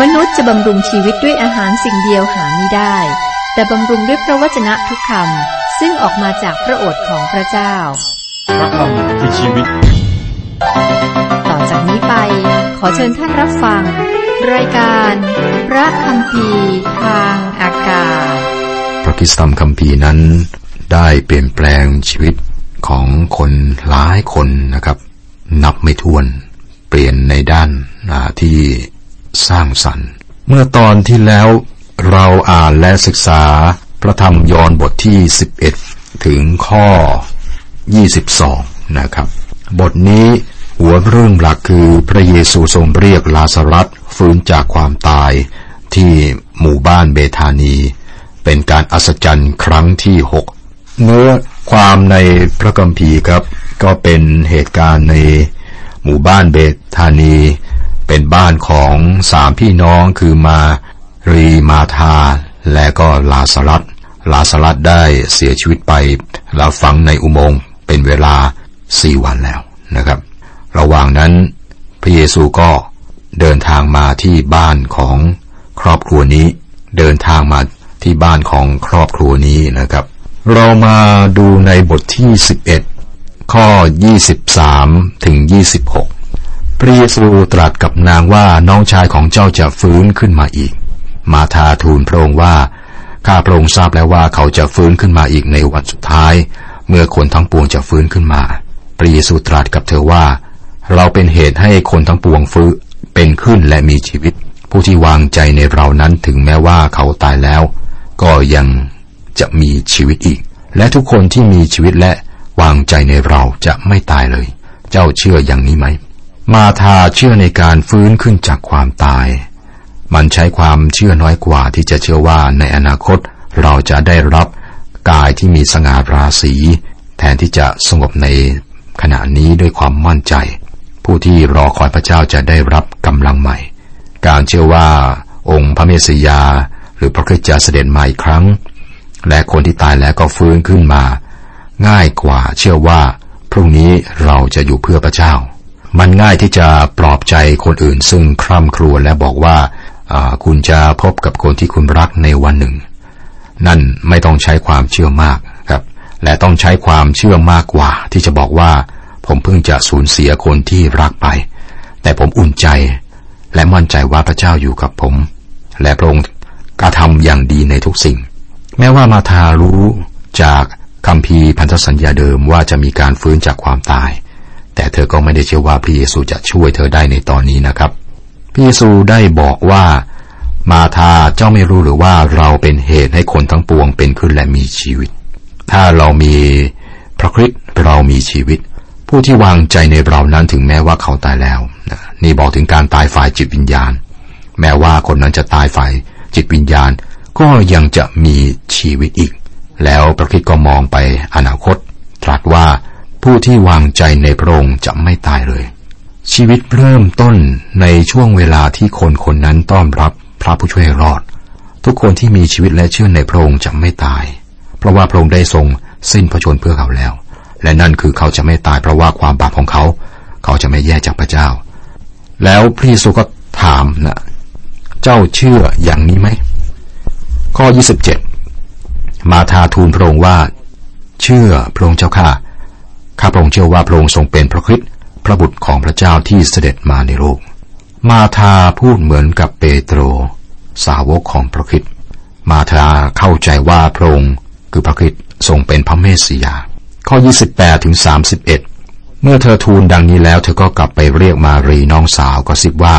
มนุษย์จะบำรุงชีวิตด้วยอาหารสิ่งเดียวหาไม่ได้ แต่บำรุงด้วยพระวจนะทุกคำซึ่งออกมาจากพระโอษฐ์ของพระเจ้า พระคำคือชีวิต ต่อจากนี้ไป ขอเชิญท่านรับฟัง รายการ พระคำพีทางอากาศ พระคริสตธรรมคัมภีร์นั้น ได้เปลี่ยนแปลงชีวิตของคนหลายคนนะครับ นับไม่ถ้วน เปลี่ยนในด้านที่ สร้างสรรค์ เมื่อตอนที่แล้วเราอ่านและศึกษาพระธรรมยอห์นบทที่ 11 ถึงข้อ 22 นะครับ บทนี้หัวเรื่องหลักคือพระเยซูทรงเรียกลาสรัสฟื้นจากความตายที่หมู่บ้านเบธานี เป็นการอัศจรรย์ครั้งที่หกเนื้อความในพระคัมภีร์ครับ ก็เป็นเหตุการณ์ในหมู่บ้านเบธานี เป็นบ้านของสามพี่น้องคือมารีมาธา และก็ลาสรัสลาสรัสได้เสียชีวิตไปแล้วฝังในอุโมงค์เป็นเวลาสี่วันแล้วนะครับ ระหว่างนั้นพระเยซูก็เดินทางมาที่บ้านของครอบครัวนี้ เดินทางมาที่บ้านของครอบครัวนี้นะครับ เรามาดูในบทที่ 11 ข้อ 23 ถึง 26 พระเยซูตรัสกับนางว่าน้องชายของเจ้าจะฟื้นขึ้นมาอีก มาทาทูลพระองค์ว่า ข้าพระองค์ทราบแล้วว่าเขาจะฟื้นขึ้นมาอีกในวันสุดท้าย เมื่อคนทั้งปวงจะฟื้นขึ้นมา พระเยซูตรัสกับเธอว่า เราเป็นเหตุให้คนทั้งปวงฟื้นเป็นขึ้นและมีชีวิต ผู้ที่วางใจในเรานั้นถึงแม้ว่าเขาตายแล้ว ก็ยังจะมีชีวิตอีก และทุกคนที่มีชีวิตและวางใจในเราจะไม่ตายเลย เจ้าเชื่ออย่างนี้ไหม มาทาเชื่อในการฟื้นขึ้นจากความตาย มันใช้ความเชื่อน้อยกว่าที่จะเชื่อว่าในอนาคตเราจะได้รับกายที่มีสง่าราศีแทนที่จะสงบในขณะนี้ด้วยความมั่นใจ ผู้ที่รอคอยพระเจ้าจะได้รับกำลังใหม่ การเชื่อว่าองค์พระเมสสิยา หรือพระคริสต์จะเสด็จมาอีกครั้ง และคนที่ตายแล้วก็ฟื้นขึ้นมา ง่ายกว่าเชื่อว่าพรุ่งนี้เราจะอยู่เพื่อพระเจ้า มันง่ายที่จะปลอบใจคนอื่น ซึ่งคร่ำครวญและบอกว่าคุณจะพบกับคนที่คุณรักในวันหนึ่ง นั่นไม่ต้องใช้ความเชื่อมากครับ และต้องใช้ความเชื่อมากกว่า ที่จะบอกว่า ผมเพิ่งจะสูญเสียคนที่รักไป แต่ผมอุ่นใจ และมั่นใจว่าพระเจ้าอยู่กับผม และพระองค์กระทำอย่างดีในทุกสิ่ง แม้ว่ามาทารู้จากคำพีพันธสัญญาเดิมว่าจะมีการฟื้นจากความตาย แต่เธอก็ไม่ได้เชื่อว่าพระเยซูจะช่วยเธอได้ในตอนนี้นะครับ พระเยซูได้บอกว่ามาทาเจ้าไม่รู้หรือว่าเราเป็นเหตุให้คนทั้งปวงเป็นขึ้นและมีชีวิต ถ้าเรามีพระคริสต์เรามีชีวิต ผู้ที่วางใจในเรานั้นถึงแม้ว่าเขาตายแล้ว นี่บอกถึงการตายฝ่ายจิตวิญญาณ แม้ว่าคนนั้นจะตายฝ่ายจิตวิญญาณ ก็ยังจะมีชีวิตอีก แล้วพระคิดก็มองไปอนาคต ตรัสว่า ผู้ที่วางใจในพระองค์จะไม่ตายเลย ชีวิตเริ่มต้นในช่วงเวลาที่คนคนนั้นต้อนรับพระผู้ช่วยรอด ทุกคนที่มีชีวิตและเชื่อในพระองค์จะไม่ตาย เพราะว่าพระองค์ได้ทรงสิ้นพระชนเพื่อเขาแล้ว และนั่นคือเขาจะไม่ตายเพราะว่าความบาปของเขา เขาจะไม่แยกจากพระเจ้า แล้วพระเยซูก็ถามนะเจ้าเชื่ออย่างนี้ไหมข้อ 27 มาทาทูลพระองค์ว่า เชื่อพระองค์เจ้าข้า ข้าพระองค์เชื่อว่าพระองค์ทรงเป็นพระคริสต์พระบุตรของพระเจ้าที่เสด็จมาในโลก มาทาพูดเหมือนกับเปโตร สาวกของพระคริสต์มาทาเข้าใจว่าพระองค์คือพระคริสต์ทรงเป็นพระเมสสิยา ข้อ 28ถึง31 เมื่อเธอทูลดังนี้แล้ว เธอก็กลับไปเรียกมารีน้องสาวก็สิบว่า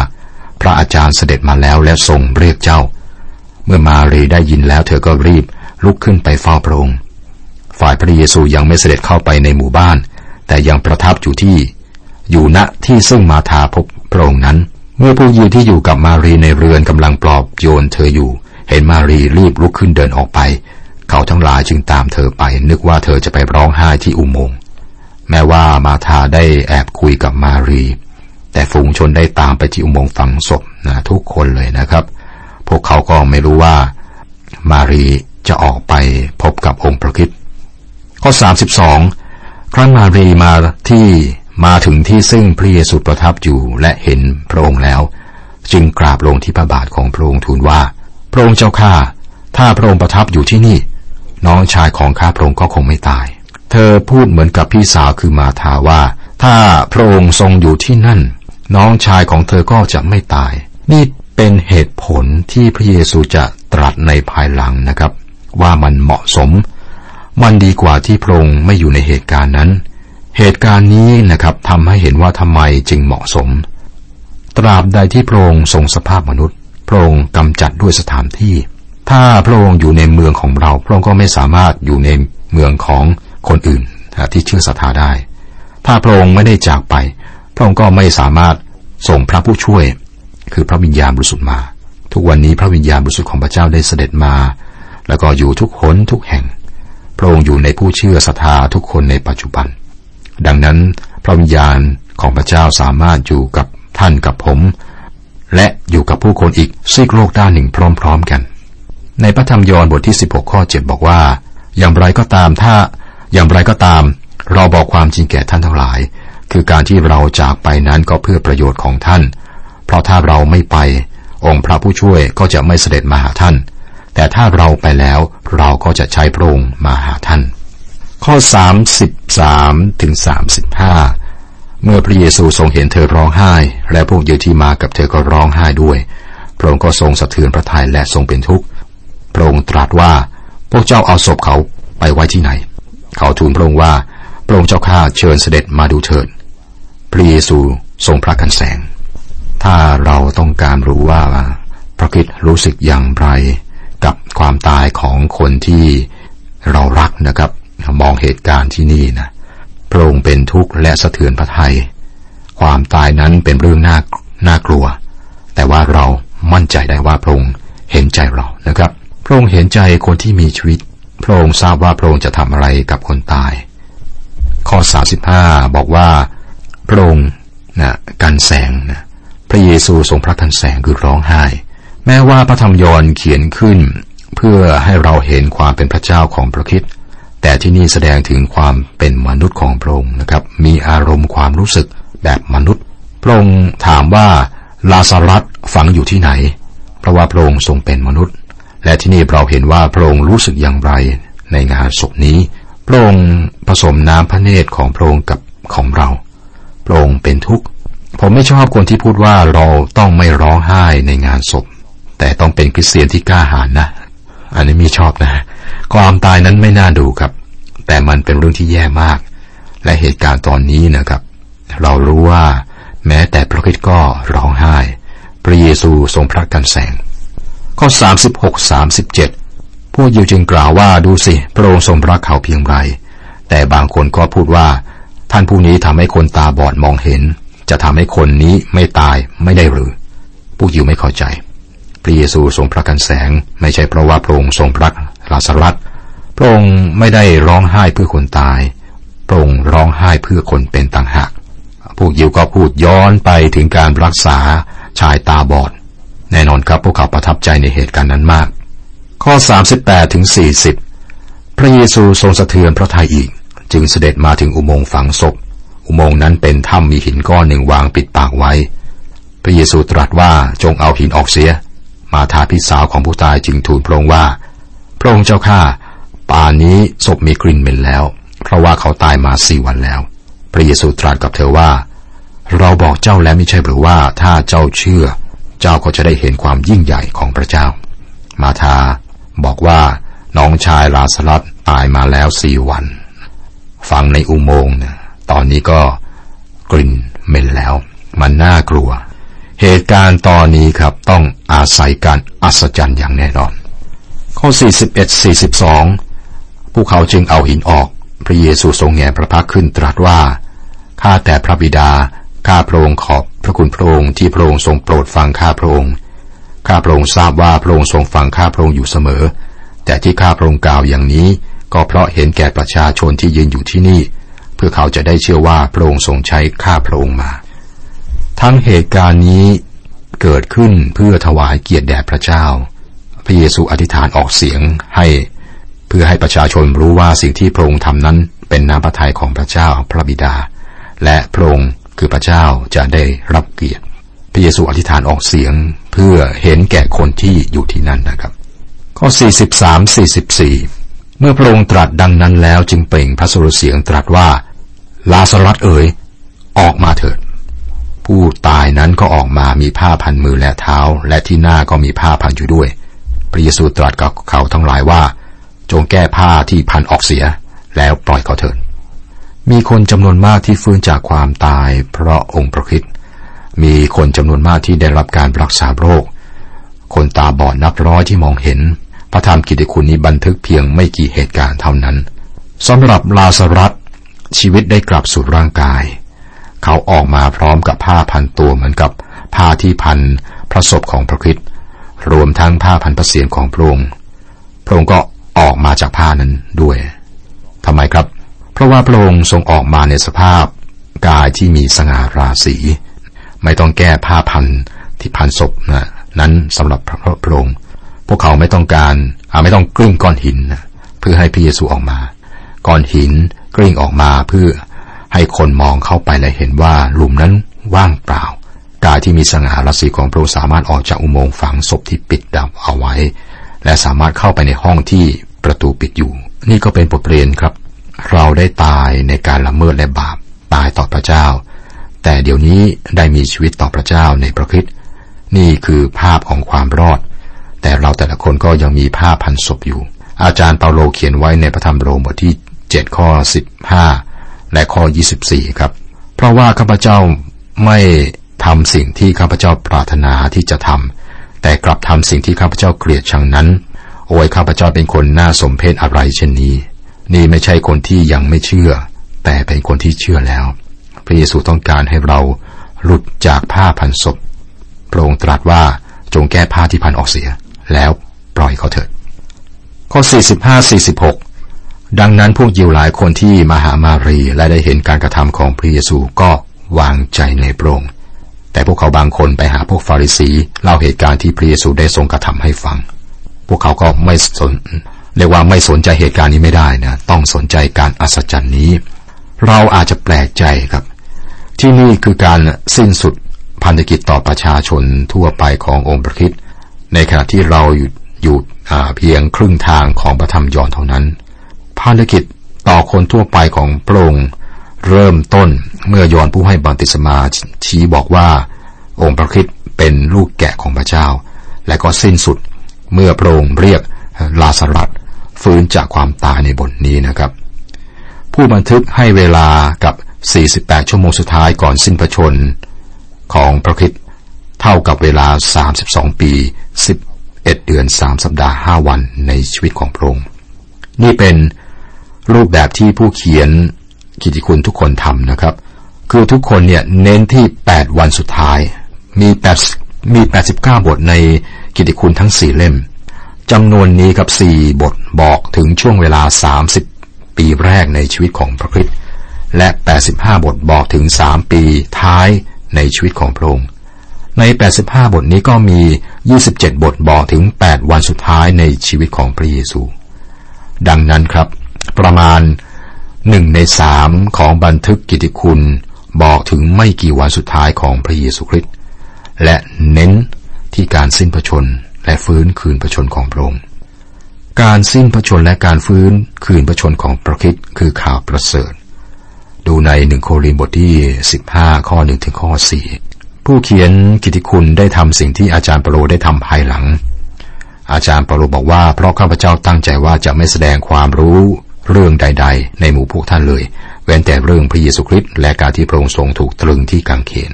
พระอาจารย์เสด็จมาแล้วและทรงเรียกเจ้า เมื่อมารีได้ยินแล้ว เธอก็รีบลุกขึ้นไปเฝ้าพระองค์ ฝ่ายพระเยซูยังไม่เสด็จเข้าไปในหมู่บ้าน แต่ยังประทับอยู่ที่ อยู่ณที่ซึ่งมาทาพบพระองค์นั้น เมื่อผู้ยืนที่อยู่กับมารีในเรือนกำลังปลอบโยนเธออยู่ เห็นมารีรีบลุกขึ้นเดินออกไป เขาทั้งหลายจึงตามเธอไป นึกว่าเธอจะไปร้องไห้ที่อุโมงค์แม้ว่ามาธาได้แอบคุยกับมารี แต่ฝูงชนได้ตามไปที่อุโมงค์ฝังศพนะทุกคนเลยนะครับ พวกเขาก็ไม่รู้ว่ามารีจะออกไปพบกับองค์พระคิด ข้อ 32 ครั้งมารีมาที่มาถึงที่ซึ่งพระเยซูประทับอยู่และเห็นพระองค์แล้ว จึงกราบลงที่พระบาทของพระองค์ทูลว่า พระองค์เจ้าข้าถ้าพระองค์ประทับอยู่ที่นี่ น้องชายของข้าพระองค์ก็คงไม่ตาย เธอพูดเหมือนกับพี่สาวคือมาทาว่า ถ้าพระองค์ทรงอยู่ที่นั่น น้องชายของเธอก็จะไม่ตาย นี่เป็นเหตุผลที่พระเยซูจะตรัสในภายหลังนะครับ ว่ามันเหมาะสม มันดีกว่าที่พระองค์ไม่อยู่ในเหตุการณ์นั้น เหตุการณ์นี้นะครับทำให้เห็นว่าทำไมจึงเหมาะสม ตราบใดที่พระองค์ทรงสภาพมนุษย์ พระองค์กำจัดด้วยสถานที่ ถ้าพระองค์อยู่ในเมืองของเรา พระองค์ก็ไม่สามารถอยู่ในเมืองของคนอื่นที่เชื่อศรัทธาได้ ถ้าพระองค์ไม่ได้จากไป พระองค์ก็ไม่สามารถส่งพระผู้ช่วย คือพระวิญญาณบริสุทธิ์มา ทุกวันนี้พระวิญญาณบริสุทธิ์ของพระเจ้าได้เสด็จมา แล้วก็อยู่ทุกหนทุกแห่ง ระองค์อยู่ในผู้เชื่อศรัทธาทุกคนในปัจจุบัน ดังนั้นพระวิญญาณของพระเจ้าสามารถอยู่กับท่านกับผม และอยู่กับผู้คนอีกซีกโลกด้านหนึ่งพร้อม ๆกัน ในพระธรรมยอห์นบทที่ 16 ข้อ 7 บอกว่า อย่างไรก็ตามถ้าอย่างไรก็ตาม เราบอกความจริงแก่ท่านทั้งหลาย คือการที่เราจากไปนั้นก็เพื่อประโยชน์ของท่าน เพราะถ้าเราไม่ไป องค์พระผู้ช่วยก็จะไม่เสด็จมาหาท่าน แต่ถ้าเราไปแล้วเราก็จะใช้พระองค์มาหาท่าน ข้อ 33ถึง35 เมื่อพระเยซูทรงเห็นเธอร้องไห้ และพวกเยที่มากับเธอก็ร้องไห้ด้วย พระองค์ก็ทรงสะเทือนพระทัยและทรงเป็นทุกข์ พระองค์ตรัสว่า พวกเจ้าเอาศพเขาไปไว้ที่ไหน เขาทูลพระองค์ว่า พระองค์เจ้าข้าเชิญเสด็จมาดูเถิด พระเยซูทรงพระกันแสง ถ้าเราต้องการรู้ว่าพระคิดรู้สึกอย่างไร กับความตายของคนที่เรารักนะครับ มองเหตุการณ์ที่นี่นะพระองค์เป็นทุกข์และสะเทือนพระทยัยความตายนั้นเป็นเรื่องน่าน่ากลัว แต่ว่าเรามั่นใจได้ว่าพระองค์เห็นใจเรานะครับ พระองค์เห็นใจคนที่มีชีวิต พระองค์ทราบว่าพระองค์จะทำอะไรกับคนตาย ข้อ 35 บอกว่า พระองค์นะกันแสงนะพระเยซูทรงพระทันแสงคือร้องไห้ แม้ว่าพระธรรมยอนเขียนขึ้น เพื่อให้เราเห็นความเป็นพระเจ้าของพระคิดแต่ที่นี่แสดงถึงความเป็นมนุษย์ของพระองค์นะครับ มีอารมณ์ความรู้สึกแบบมนุษย์ พระองค์ถามว่าลาซารัสฝังอยู่ที่ไหน เพราะว่าพระองค์ทรงเป็นมนุษย์ และที่นี่เราเห็นว่าพระองค์รู้สึกอย่างไรในงานศพนี้ พระองค์ผสมน้ำพระเนตรของพระองค์กับของเรา พระองค์เป็นทุกข์ ผมไม่ชอบคนที่พูดว่าเราต้องไม่ร้องไห้ในงานศพ แต่ต้องเป็นคริสเตียนที่กล้าหาญนะ อันนี้มีชอบนะ ความตายนั้นไม่น่าดูครับ แต่มันเป็นเรื่องที่แย่มาก และเหตุการณ์ตอนนี้นะครับ เรารู้ว่าแม้แต่พระคิดก็ร้องไห้ พระเยซูทรงพระกันแสง ข้อ 36 37 พวกยิวจึงกล่าวว่าดูสิ พระองค์ทรงรักเขาเพียงไร แต่บางคนก็พูดว่า ท่านผู้นี้ทำให้คนตาบอดมองเห็น จะทำให้คนนี้ไม่ตายไม่ได้หรือ ผู้ยิวไม่เข้าใจ พระเยซูทรงพระกันแสง ไม่ใช่เพราะว่าพระองค์ทรงพระลาสรัตพระองค์ไม่ได้ร้องไห้เพื่อคนตาย พระองค์ร้องไห้เพื่อคนเป็นต่างหาก พวกยิวก็พูดย้อนไปถึงการรักษาชายตาบอด แน่นอนครับพวกเขาประทับใจในเหตุการณ์นั้นมาก ข้อ 38ถึง40 พระเยซูทรงสะเทือนพระทัยอีก จึงเสด็จมาถึงอุโมงค์ฝังศพ อุโมงค์นั้นเป็นถ้ำมีหินก้อนหนึ่งวางปิดปากไว้ พระเยซูตรัสว่าจงเอาหินออกเสีย มาทาพิสาวของผู้ตายจึงทูลพระองค์ว่า พระองค์เจ้าข้าป่านนี้ศพมีกลิ่นเหม็นแล้ว เพราะว่าเขาตายมาสี่วันแล้ว พระเยซูตรัสกับเธอว่า เราบอกเจ้าแล้วไม่ใช่หรือว่าถ้าเจ้าเชื่อ เจ้าก็จะได้เห็นความยิ่งใหญ่ของพระเจ้า มาทาบอกว่าน้องชายลาสลัดตายมาแล้วสี่วัน ฟังในอุโมงค์ตอนนี้ก็กลิ่นเหม็นแล้ว มันน่ากลัว เหตุการณ์ตอนนี้ครับต้องอาศัยการอัศจรรย์อย่างแน่นอน ข้อ 41 42ผู้เขาจึงเอาหินออก พระเยซูทรงแงพระพักขึ้นตรัสว่า ข้าแต่พระบิดา ข้าพระองค์ขอบพระคุณพระองค์ที่พระองค์ทรงโปรดฟังข้าพระองค์ ข้าพระองค์ทราบว่าพระองค์ทรงฟังข้าพระองค์อยู่เสมอ แต่ที่ข้าพระองค์กล่าวอย่างนี้ ก็เพราะเห็นแก่ประชาชนที่ยืนอยู่ที่นี่ เพื่อเขาจะได้เชื่อว่าพระองค์ทรงใช้ข้าพระองค์มา ทั้งเหตุการณ์นี้เกิดขึ้นเพื่อถวายเกียรติแด่พระเจ้า พระเยซูอธิษฐานออกเสียงให้เพื่อให้ประชาชนรู้ว่าสิ่งที่พระองค์ทำนั้นเป็นน้ำพระทัยของพระเจ้าพระบิดา และพระองค์คือพระเจ้าจะได้รับเกียรติ พระเยซูอธิษฐานออกเสียงเพื่อเห็นแก่คนที่อยู่ที่นั่นนะครับ ข้อ 43 44 เมื่อพระองค์ตรัสดังนั้นแล้วจึงเปล่งพระสุรเสียงตรัสว่า ลาสรัสเอ๋ยออกมาเถิด ผู้ตายนั้นก็ออกมามีผ้าพันมือและเท้า และที่หน้าก็มีผ้าพันอยู่ด้วย พระเยซูตรัสกับเขาทั้งหลายว่า จงแก้ผ้าที่พันออกเสีย แล้วปล่อยเขาเถิดมีคนจำนวนมากที่ฟื้นจากความตาย เพราะองค์พระคริสต์มีคนจำนวนมากที่ได้รับการรักษาโรค คนตาบอดนับร้อยที่มองเห็น พระธรรมกิตติคุณนี้บันทึกเพียงไม่กี่เหตุการณ์เท่านั้นสำหรับลาสรัสชีวิตได้กลับสู่ร่างกาย เขาออกมาพร้อมกับผ้าพันตัวเหมือนกับผ้าที่พันพระศพของพระคริสต์รวมทั้งผ้าพันพระเศียรของพระองค์พระองค์ก็ออกมาจากผ้านั้นด้วยทำไมครับ เพราะว่าพระองค์ทรงออกมาในสภาพกายที่มีสง่าราศีไม่ต้องแก้ผ้าพันที่พันศพนะนั้นสำหรับพระพระองค์พวกเขาไม่ต้องการอาไม่ต้องกลิ้งก้อนหินนะเพื่อให้พระเยซูออกมา ก้อนหินกลิ้งออกมาเพื่อ ให้คนมองเข้าไปและเห็นว่าหลุมนั้นว่างเปล่ากายที่มีสง่าราศีของพระองค์สามารถออกจากอุโมงค์ฝังศพที่ปิดดับเอาไว้ และสามารถเข้าไปในห้องที่ประตูปิดอยู่ นี่ก็เป็นบทเรียนครับ เราได้ตายในการละเมิดและบาปตายต่อพระเจ้า แต่เดี๋ยวนี้ได้มีชีวิตต่อพระเจ้าในพระคิดนี่คือภาพของความรอด แต่เราแต่ละคนก็ยังมีผ้าพันศพอยู่ อาจารย์เปาโลเขียนไว้ในพระธรรมโรมบทที่7ข้อ15 และข้อ 24 ครับ เพราะว่าข้าพเจ้าไม่ทำสิ่งที่ข้าพเจ้าปรารถนาที่จะทำแต่กลับทำสิ่งที่ข้าพเจ้าเกลียดชังนั้น โอ้ยข้าพเจ้าเป็นคนน่าสมเพชอะไรเช่นนี้ นี่ไม่ใช่คนที่ยังไม่เชื่อ แต่เป็นคนที่เชื่อแล้ว พระเยซูต้องการให้เราหลุดจากผ้าพันศพพระองค์ตรัสว่าจงแก้ผ้าที่พันออกเสีย แล้วปล่อยเขาเถิดข้อ 45-46 ดังนั้นพวกยิวหลายคนที่มาหามารีและได้เห็นการกระทำของพระเยซูก็วางใจในพระองค์แต่พวกเขาบางคนไปหาพวกฟาริสีเล่าเหตุการณ์ที่พระเยซูได้ทรงกระทำให้ฟัง พวกเขาก็ไม่สนเรียกว่าไม่สนใจเหตุการณ์นี้ไม่ได้นะต้องสนใจการอัศจรรย์นี้ เราอาจจะแปลกใจครับ ที่นี่คือการสิ้นสุดพันธกิจต่อประชาชนทั่วไปขององค์พระคิดในขณะที่เราอยู่อยู่เพียงครึ่งทางของพระธรรมยอนเท่านั้น พันธกิจต่อคนทั่วไปของพระองค์เริ่มต้นเมื่อยอนผู้ให้บัพติศมาชี้บอกว่า องค์พระคิดเป็นลูกแกะของพระเจ้า และก็สิ้นสุดเมื่อพระองค์เรียกลาสรัตฟื้นจากความตายในบทนี้นะครับ ผู้บันทึกให้เวลากับ 48 ชั่วโมงสุดท้ายก่อนสิ้นพระชนของพระคิดเท่ากับเวลา 32 ปี 11 เดือน 3 สัปดาห์ 5 วันในชีวิตของพระองค์นี่เป็น รูปแบบที่ผู้เขียนกิติคุณทุกคนทำนะครับ คือทุกคนเนี่ยเน้นที่ 8 วันสุดท้าย มี8มี 89 บทในกิติคุณทั้ง 4 เล่มจำนวนนี้กับ 4 บทบอกถึงช่วงเวลา 30 ปีแรกในชีวิตของพระคริสต์และ 85 บทบอกถึง 3 ปีท้ายในชีวิตของพระองค์ใน 85 บทนี้ก็มี 27 บทบอกถึง 8 วันสุดท้ายในชีวิตของพระเยซู ดังนั้นครับ ประมาณหนึ่งในสามของบันทึกกิติคุณบอกถึงไม่กี่วันสุดท้ายของพระเยซูคริสต์และเน้นที่การสิ้นพระชนและฟื้นคืนพระชนของพระองค์การสิ้นพระชนและการฟื้นคืนพระชนของพระคิดคือข่าวประเสริฐ ดูในหนึ่งโครินบทที่สิบห้าข้อหนึ่งถึงข้อสี่ผู้เขียนกิติคุณได้ทำสิ่งที่อาจารย์เปโลได้ทำภายหลัง อาจารย์เปโลบอกว่าเพราะข้าพเจ้าตั้งใจว่าจะไม่แสดงความรู้ เรื่องใด ๆ ในหมู่พวกท่านเลย เว้นแต่เรื่องพระเยซูคริสต์และการที่พระองค์ทรงถูกตรึงที่กางเขน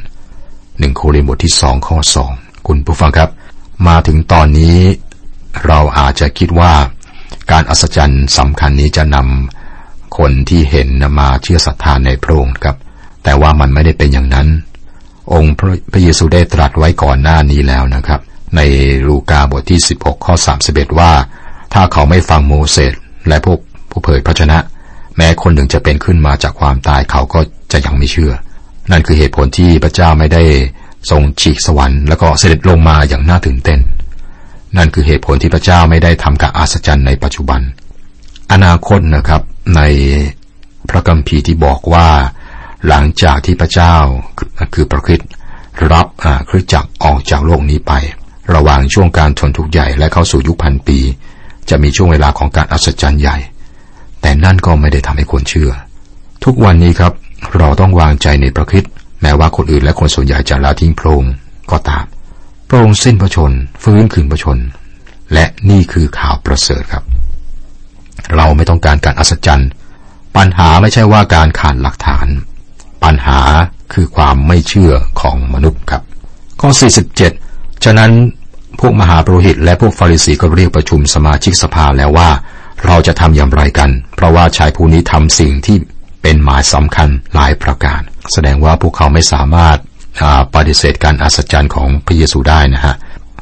หนึ่งโครินบทที่สองข้อสองคุณผู้ฟังครับ มาถึงตอนนี้เราอาจจะคิดว่า การอัศจรรย์สำคัญนี้จะนำคนที่เห็นมาเชื่อศรัทธาในพระองค์ครับ แต่ว่ามันไม่ได้เป็นอย่างนั้น องค์พระเยซูได้ตรัสไว้ก่อนหน้านี้แล้วนะครับ ในลูกาบทที่ 16 ข้อ 31 ว่า ถ้าเขาไม่ฟังโมเสสและพวก ผู้เผยพระชนะ แม้คนหนึ่งจะเป็นขึ้นมาจากความตายเขาก็จะยังไม่เชื่อ นั่นคือเหตุผลที่พระเจ้าไม่ได้ทรงฉีกสวรรค์แล้วก็เสด็จลงมาอย่างน่าตื่นเต้น นั่นคือเหตุผลที่พระเจ้าไม่ได้ทำการอัศจรรย์ในปัจจุบัน อนาคตนะครับในพระคัมภีร์ที่บอกว่า หลังจากที่พระเจ้าคือพระคิดรับคริสจักรออกจากโลกนี้ไป ระหว่างช่วงการทนทุกข์ใหญ่และเข้าสู่ยุคพันปี จะมีช่วงเวลาของการอัศจรรย์ใหญ่ แต่นั่นก็ไม่ได้ทำให้คนเชื่อ ทุกวันนี้ครับ เราต้องวางใจในพระคิดแม้ว่าคนอื่นและคนส่วนใหญ่จะละทิ้งพระองค์ก็ตามพระองค์สิ้นพระชน ฟื้นคืนพระชน และนี่คือข่าวประเสริฐครับ เราไม่ต้องการการอัศจรรย์ ปัญหาไม่ใช่ว่าการขาดหลักฐาน ปัญหาคือความไม่เชื่อของมนุษย์ครับ ข้อ 47 ฉะนั้นพวกมหาปรหิตและพวกฟาริสีก็เรียกประชุมสมาชิกสภาแล้วว่า เราจะทำอย่างไรกัน เพราะว่าชายผู้นี้ทำสิ่งที่เป็นหมายสำคัญหลายประการ แสดงว่าพวกเขาไม่สามารถปฏิเสธการอัศจรรย์ของพระเยซูได้นะฮะ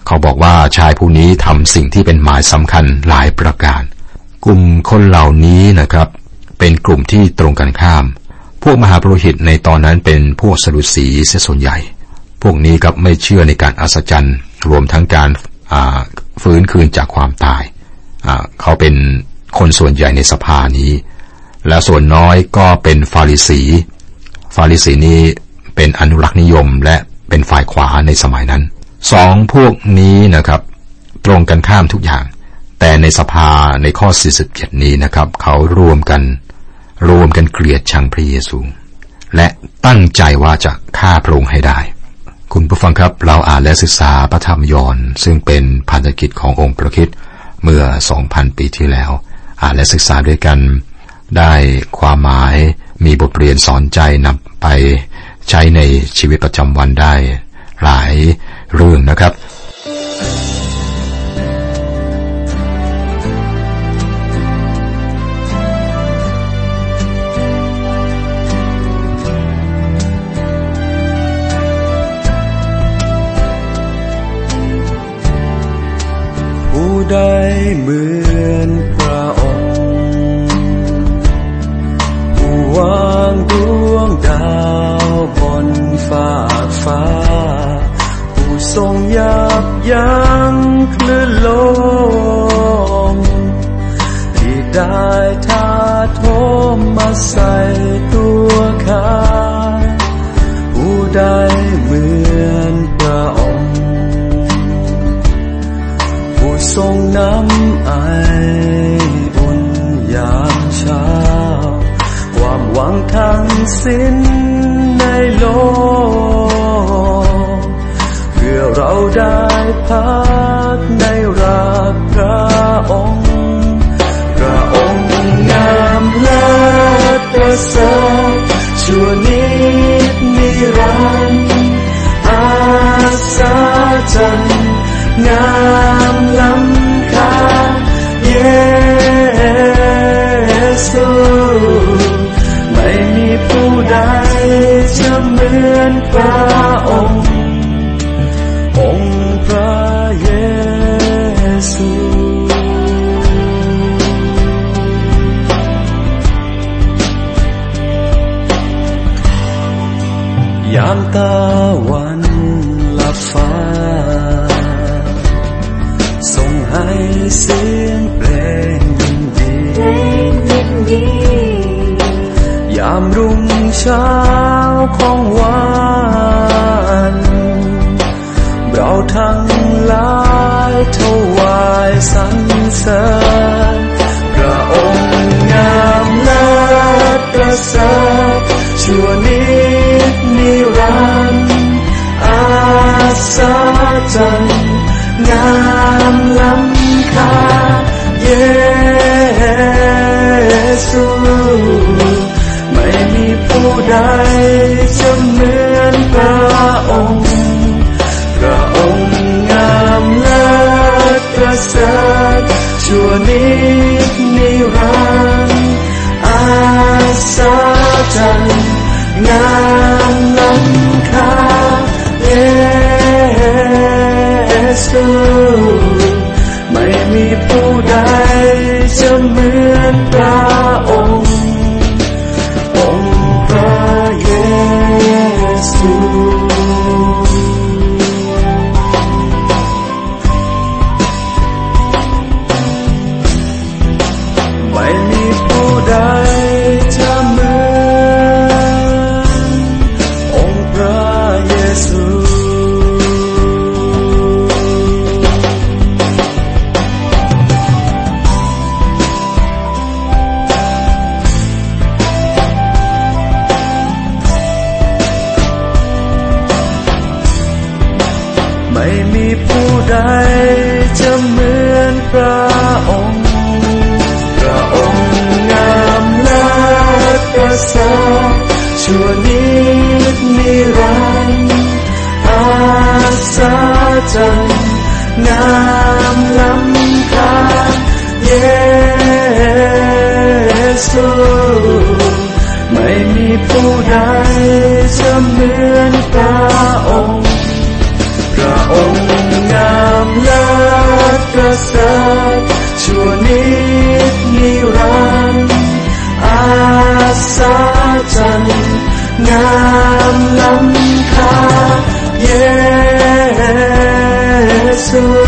เขาบอกว่าชายผู้นี้ทำสิ่งที่เป็นหมายสำคัญหลายประการ กลุ่มคนเหล่านี้นะครับ เป็นกลุ่มที่ตรงกันข้าม พวกมหาปรหิตในตอนนั้นเป็นพวกสรุสีเสียส่วนใหญ่ พวกนี้กับไม่เชื่อในการอัศจรรย์ รวมทั้งการฟื้นคืนจากความตาย เขาเป็น คนส่วนใหญ่ในสภานี้ และส่วนน้อยก็เป็นฟาริสี ฟาริสีนี้เป็นอนุรักษ์นิยมและเป็นฝ่ายขวาในสมัยนั้นสองพวกนี้นะครับ ตรงกันข้ามทุกอย่าง แต่ในสภาในข้อ 47 นี้นะครับ เขารวมกัน รวมกันเกลียดชังพระเยซู และตั้งใจว่าจะฆ่าพระองค์ให้ได้ คุณผู้ฟังครับเราอ่านและศึกษาพระธรรมยอนซึ่งเป็นพันธกิจขององค์พระคิดเมื่อ 2,000 ปีที่แล้ว อ่านและศึกษาด้วยกัน ได้ความหมายมีบทเรียนสอนใจนำไปใช้ในชีวิตประจำวันได้ หลายเรื่องนะครับใดเหมือ ดาวบนฟ้าฟ้า ผู้ทรงยับยั้งคลื่นลมที่ได้ทาทมมาใส่ สิ้นในโลก เพื่อเราได้พักในรักพระองค์พระองค์งามเลิศประเสริฐชั่วนิดนิรันดร์อาสาจันงามล้ำ มือนพระองค์ องค์พระเยซูยามตา รุ่งเช้าของวันเราทั้งหลายถวายสรรเสริญพระองค์งามเลิศประเสริฐชั่วนิดนิรันดร์อาสาจันงาม ใดจะเหมือนพระองค์ พระองค์งามเลิศประเสริฐชั่วนิดนิ จะเหมือนพระองค์ พระองค์งามเลิศประเสริฐชั่วนิดนิรันดร์อาศาจันงามล้ำค่าเยซูไม่มีผู้ใดจะเหมือนพระองค์ เสริฐชั่วนิดนิรันดร์อาสาจันงามล้ำค่าเยซู